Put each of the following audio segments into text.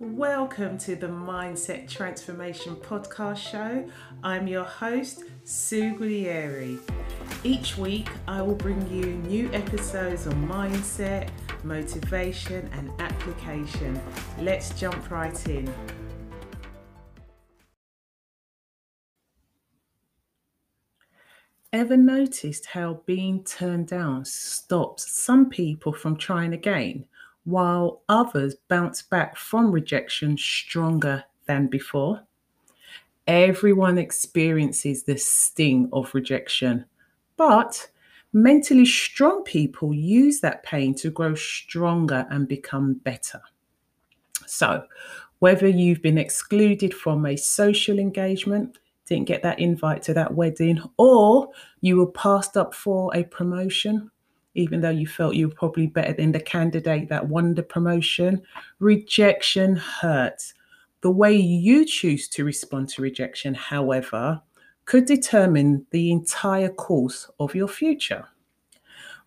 Welcome to the Mindset Transformation Podcast Show. I'm your host, Sue Guglieri. Each week, I will bring you new episodes on mindset, motivation, and application. Let's jump right in. Ever noticed how being turned down stops some people from trying again? While others bounce back from rejection stronger than before. Everyone experiences the sting of rejection, but mentally strong people use that pain to grow stronger and become better. So, whether you've been excluded from a social engagement, didn't get that invite to that wedding, or you were passed up for a promotion, even though you felt you were probably better than the candidate that won the promotion. Rejection hurts. The way you choose to respond to rejection, however, could determine the entire course of your future.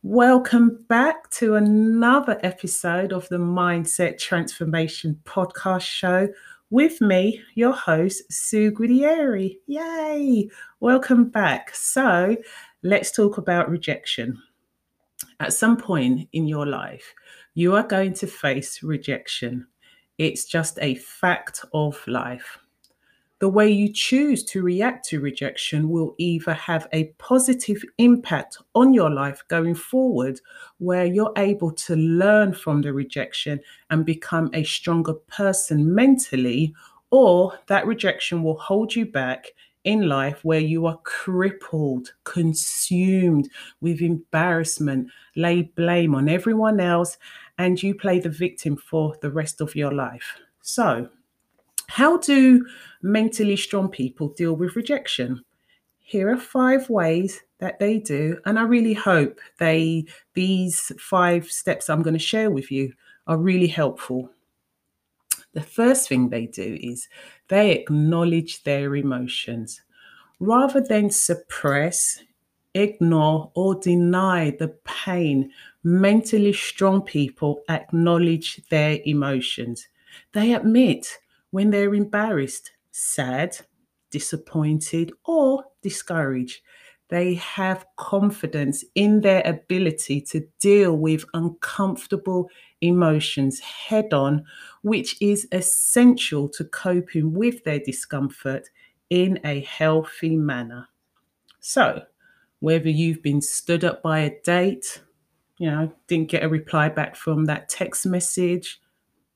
Welcome back to another episode of the Mindset Transformation Podcast Show with me, your host, Sue Guidieri. Yay! Welcome back. So, let's talk about rejection at some point in your life, you are going to face rejection. It's just a fact of life. The way you choose to react to rejection will either have a positive impact on your life going forward, where you're able to learn from the rejection and become a stronger person mentally, or that rejection will hold you back in life where you are crippled, consumed with embarrassment, lay blame on everyone else, and you play the victim for the rest of your life. So, how do mentally strong people deal with rejection? Here are five ways that they do, and I really hope they these five steps I'm going to share with you are really helpful. The first thing they do is they acknowledge their emotions. Rather than suppress, ignore, or deny the pain, mentally strong people acknowledge their emotions. They admit when they're embarrassed, sad, disappointed, or discouraged. They have confidence in their ability to deal with uncomfortable emotions head on, which is essential to coping with their discomfort in a healthy manner. So, whether you've been stood up by a date, you know, didn't get a reply back from that text message,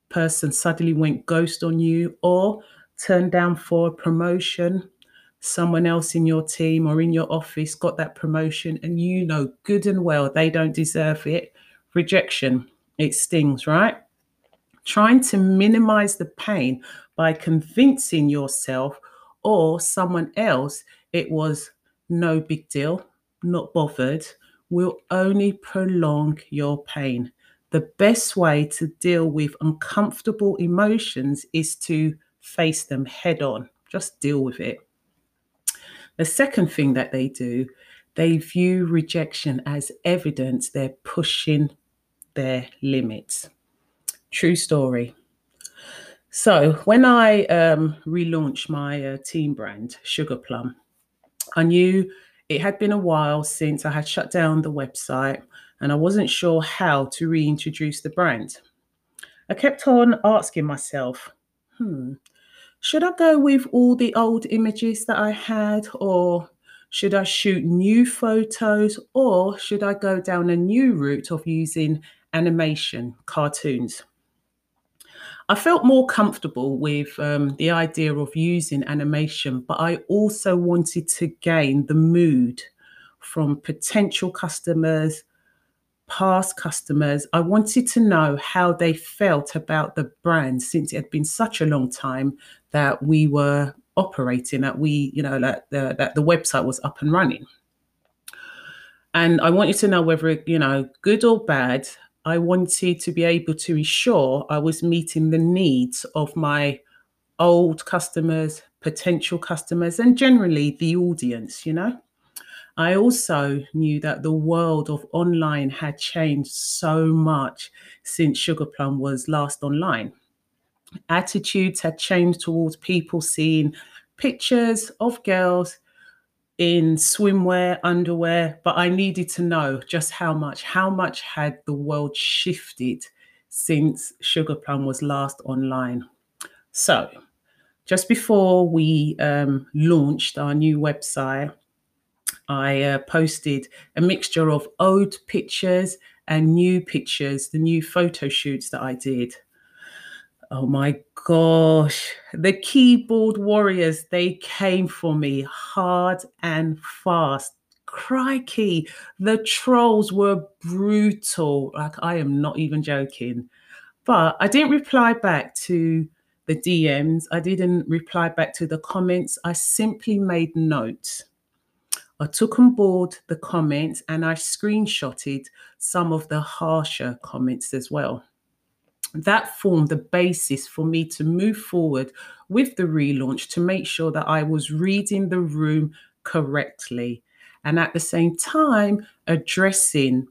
person suddenly went ghost on you, or turned down for a promotion, someone else in your team or in your office got that promotion, and you know good and well they don't deserve it. Rejection it stings, right? Trying to minimize the pain by convincing yourself or someone else it was no big deal, not bothered, will only prolong your pain. The best way to deal with uncomfortable emotions is to face them head on. Just deal with it. The second thing that they do, they view rejection as evidence they're pushing their limits. True story. So, when I um, relaunched my uh, team brand, Sugar Plum, I knew it had been a while since I had shut down the website and I wasn't sure how to reintroduce the brand. I kept on asking myself, hmm, should I go with all the old images that I had or should I shoot new photos or should I go down a new route of using animation, cartoons. I felt more comfortable with um, the idea of using animation, but I also wanted to gain the mood from potential customers, past customers. I wanted to know how they felt about the brand since it had been such a long time that we were operating, that we, you know, that the, that the website was up and running. And I wanted to know whether, you know, good or bad, I wanted to be able to ensure I was meeting the needs of my old customers, potential customers, and generally the audience, you know. I also knew that the world of online had changed so much since Sugar Plum was last online. attitudes had changed towards people seeing pictures of girls in swimwear, underwear, but I needed to know just how much, how much had the world shifted since Sugar Plum was last online. So, just before we um, launched our new website, I uh, posted a mixture of old pictures and new pictures, the new photo shoots that I did. Oh my gosh, the keyboard warriors, they came for me hard and fast. Crikey, the trolls were brutal. Like, I am not even joking. But I didn't reply back to the DMs, I didn't reply back to the comments. I simply made notes. I took on board the comments and I screenshotted some of the harsher comments as well that formed the basis for me to move forward with the relaunch to make sure that I was reading the room correctly and at the same time addressing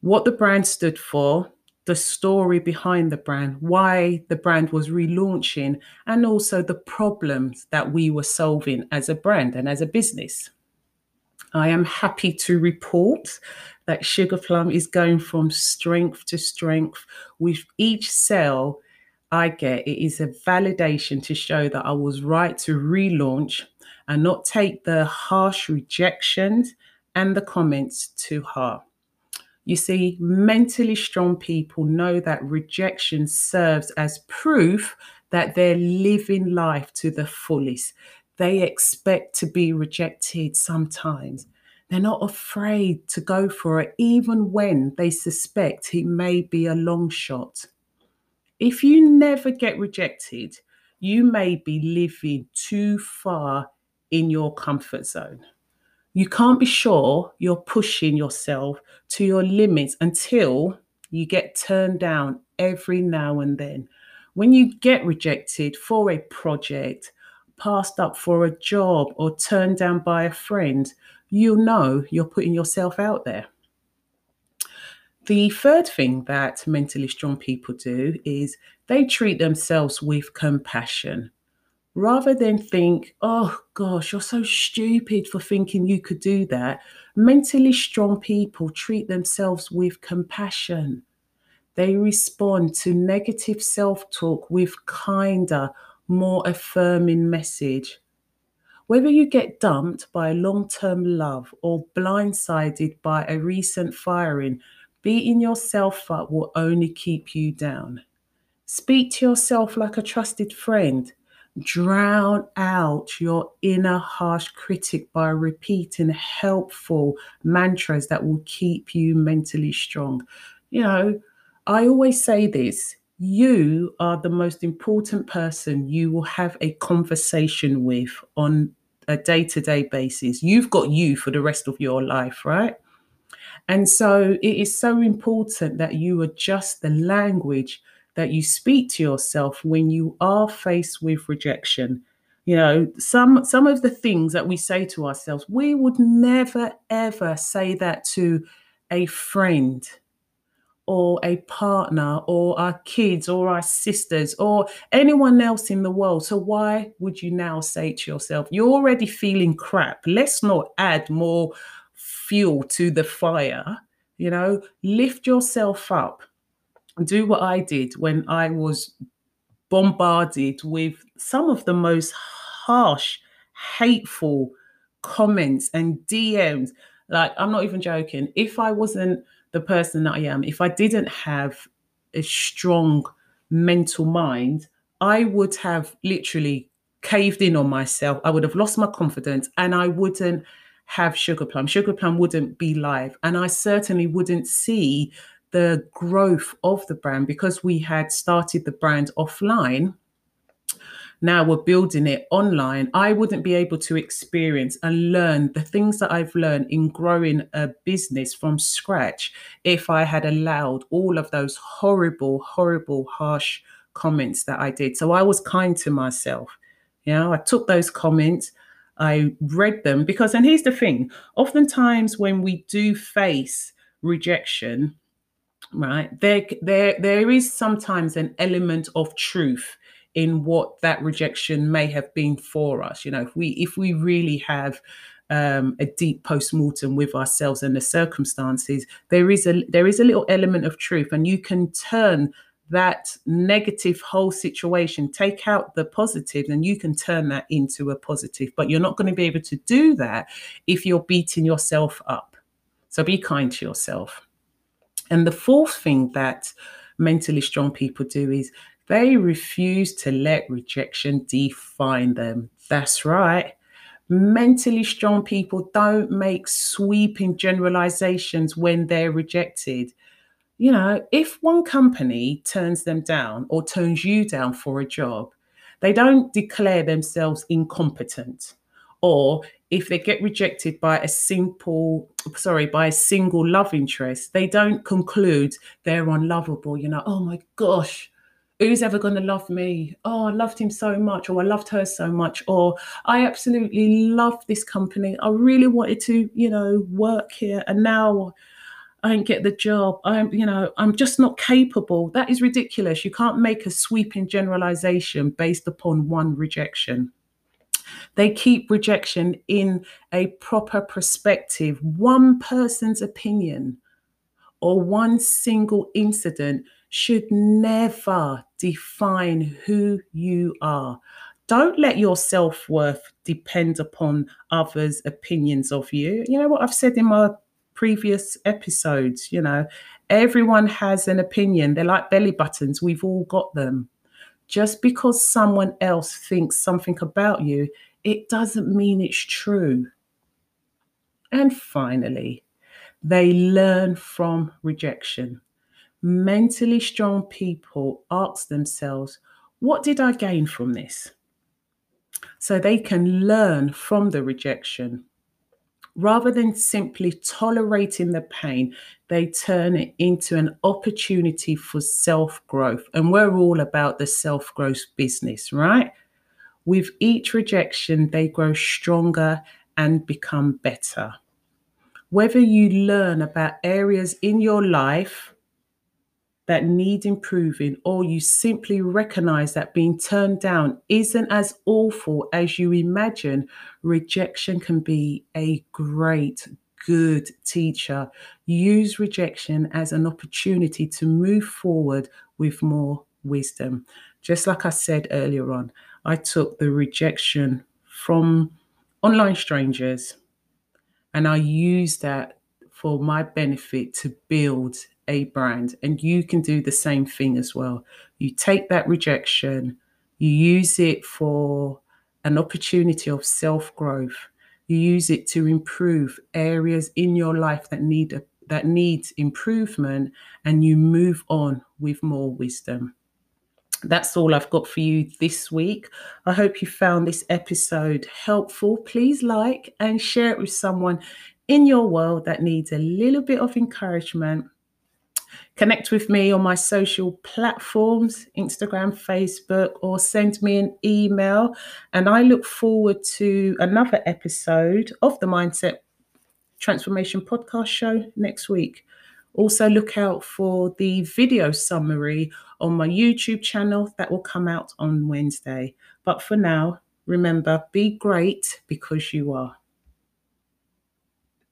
what the brand stood for, the story behind the brand, why the brand was relaunching, and also the problems that we were solving as a brand and as a business. I am happy to report that Sugar Plum is going from strength to strength. With each sale I get, it is a validation to show that I was right to relaunch and not take the harsh rejections and the comments to heart. You see, mentally strong people know that rejection serves as proof that they're living life to the fullest. They expect to be rejected sometimes. They're not afraid to go for it, even when they suspect it may be a long shot. If you never get rejected, you may be living too far in your comfort zone. You can't be sure you're pushing yourself to your limits until you get turned down every now and then. When you get rejected for a project, passed up for a job, or turned down by a friend, you know you're putting yourself out there. The third thing that mentally strong people do is they treat themselves with compassion. Rather than think, oh gosh, you're so stupid for thinking you could do that, mentally strong people treat themselves with compassion. They respond to negative self talk with kinder, more affirming message. Whether you get dumped by a long term love or blindsided by a recent firing, beating yourself up will only keep you down. Speak to yourself like a trusted friend. Drown out your inner harsh critic by repeating helpful mantras that will keep you mentally strong. You know, I always say this you are the most important person you will have a conversation with on a day to day basis. You've got you for the rest of your life, right? And so it is so important that you adjust the language that you speak to yourself when you are faced with rejection. You know, some some of the things that we say to ourselves, we would never ever say that to a friend or a partner or our kids or our sisters or anyone else in the world. So, why would you now say to yourself, you're already feeling crap? Let's not add more fuel to the fire. You know, lift yourself up. Do what I did when I was bombarded with some of the most harsh, hateful comments and DMs. Like, I'm not even joking. If I wasn't the person that I am, if I didn't have a strong mental mind, I would have literally caved in on myself. I would have lost my confidence and I wouldn't have Sugar Plum. Sugar Plum wouldn't be live. And I certainly wouldn't see the growth of the brand because we had started the brand offline now we're building it online, I wouldn't be able to experience and learn the things that I've learned in growing a business from scratch if I had allowed all of those horrible, horrible, harsh comments that I did. So I was kind to myself. You know, I took those comments, I read them because, and here's the thing oftentimes when we do face rejection, right? There, there, there is sometimes an element of truth in what that rejection may have been for us. You know, if we if we really have um, a deep post-mortem with ourselves and the circumstances, there is a there is a little element of truth, and you can turn that negative whole situation, take out the positives, and you can turn that into a positive. But you're not going to be able to do that if you're beating yourself up. So be kind to yourself. And the fourth thing that mentally strong people do is they refuse to let rejection define them. That's right. Mentally strong people don't make sweeping generalizations when they're rejected. You know, if one company turns them down or turns you down for a job, they don't declare themselves incompetent. Or if they get rejected by a simple, sorry, by a single love interest, they don't conclude they're unlovable. You know, oh my gosh, who's ever going to love me? Oh, I loved him so much, or I loved her so much, or I absolutely love this company. I really wanted to, you know, work here, and now I didn't get the job. I'm, you know, I'm just not capable. That is ridiculous. You can't make a sweeping generalization based upon one rejection. They keep rejection in a proper perspective. One person's opinion or one single incident should never define who you are. Don't let your self worth depend upon others' opinions of you. You know what I've said in my previous episodes, you know, everyone has an opinion. They're like belly buttons, we've all got them. Just because someone else thinks something about you, it doesn't mean it's true. And finally, they learn from rejection mentally strong people ask themselves, what did I gain from this? So they can learn from the rejection. Rather than simply tolerating the pain, they turn it into an opportunity for self growth. And we're all about the self growth business, right? With each rejection, they grow stronger and become better. Whether you learn about areas in your life that need improving, or you simply recognize that being turned down isn't as awful as you imagine, rejection can be a great, good teacher. Use rejection as an opportunity to move forward with more wisdom. Just like I said earlier on, I took the rejection from online strangers and I used that for my benefit to build a brand. And you can do the same thing as well. You take that rejection, you use it for an opportunity of self growth. You use it to improve areas in your life that need a, that needs improvement, and you move on with more wisdom. That's all I've got for you this week. I hope you found this episode helpful. Please like and share it with someone in your world that needs a little bit of encouragement Connect with me on my social platforms Instagram, Facebook, or send me an email. And I look forward to another episode of the Mindset Transformation Podcast Show next week. Also, look out for the video summary on my YouTube channel that will come out on Wednesday. But for now, remember be great because you are.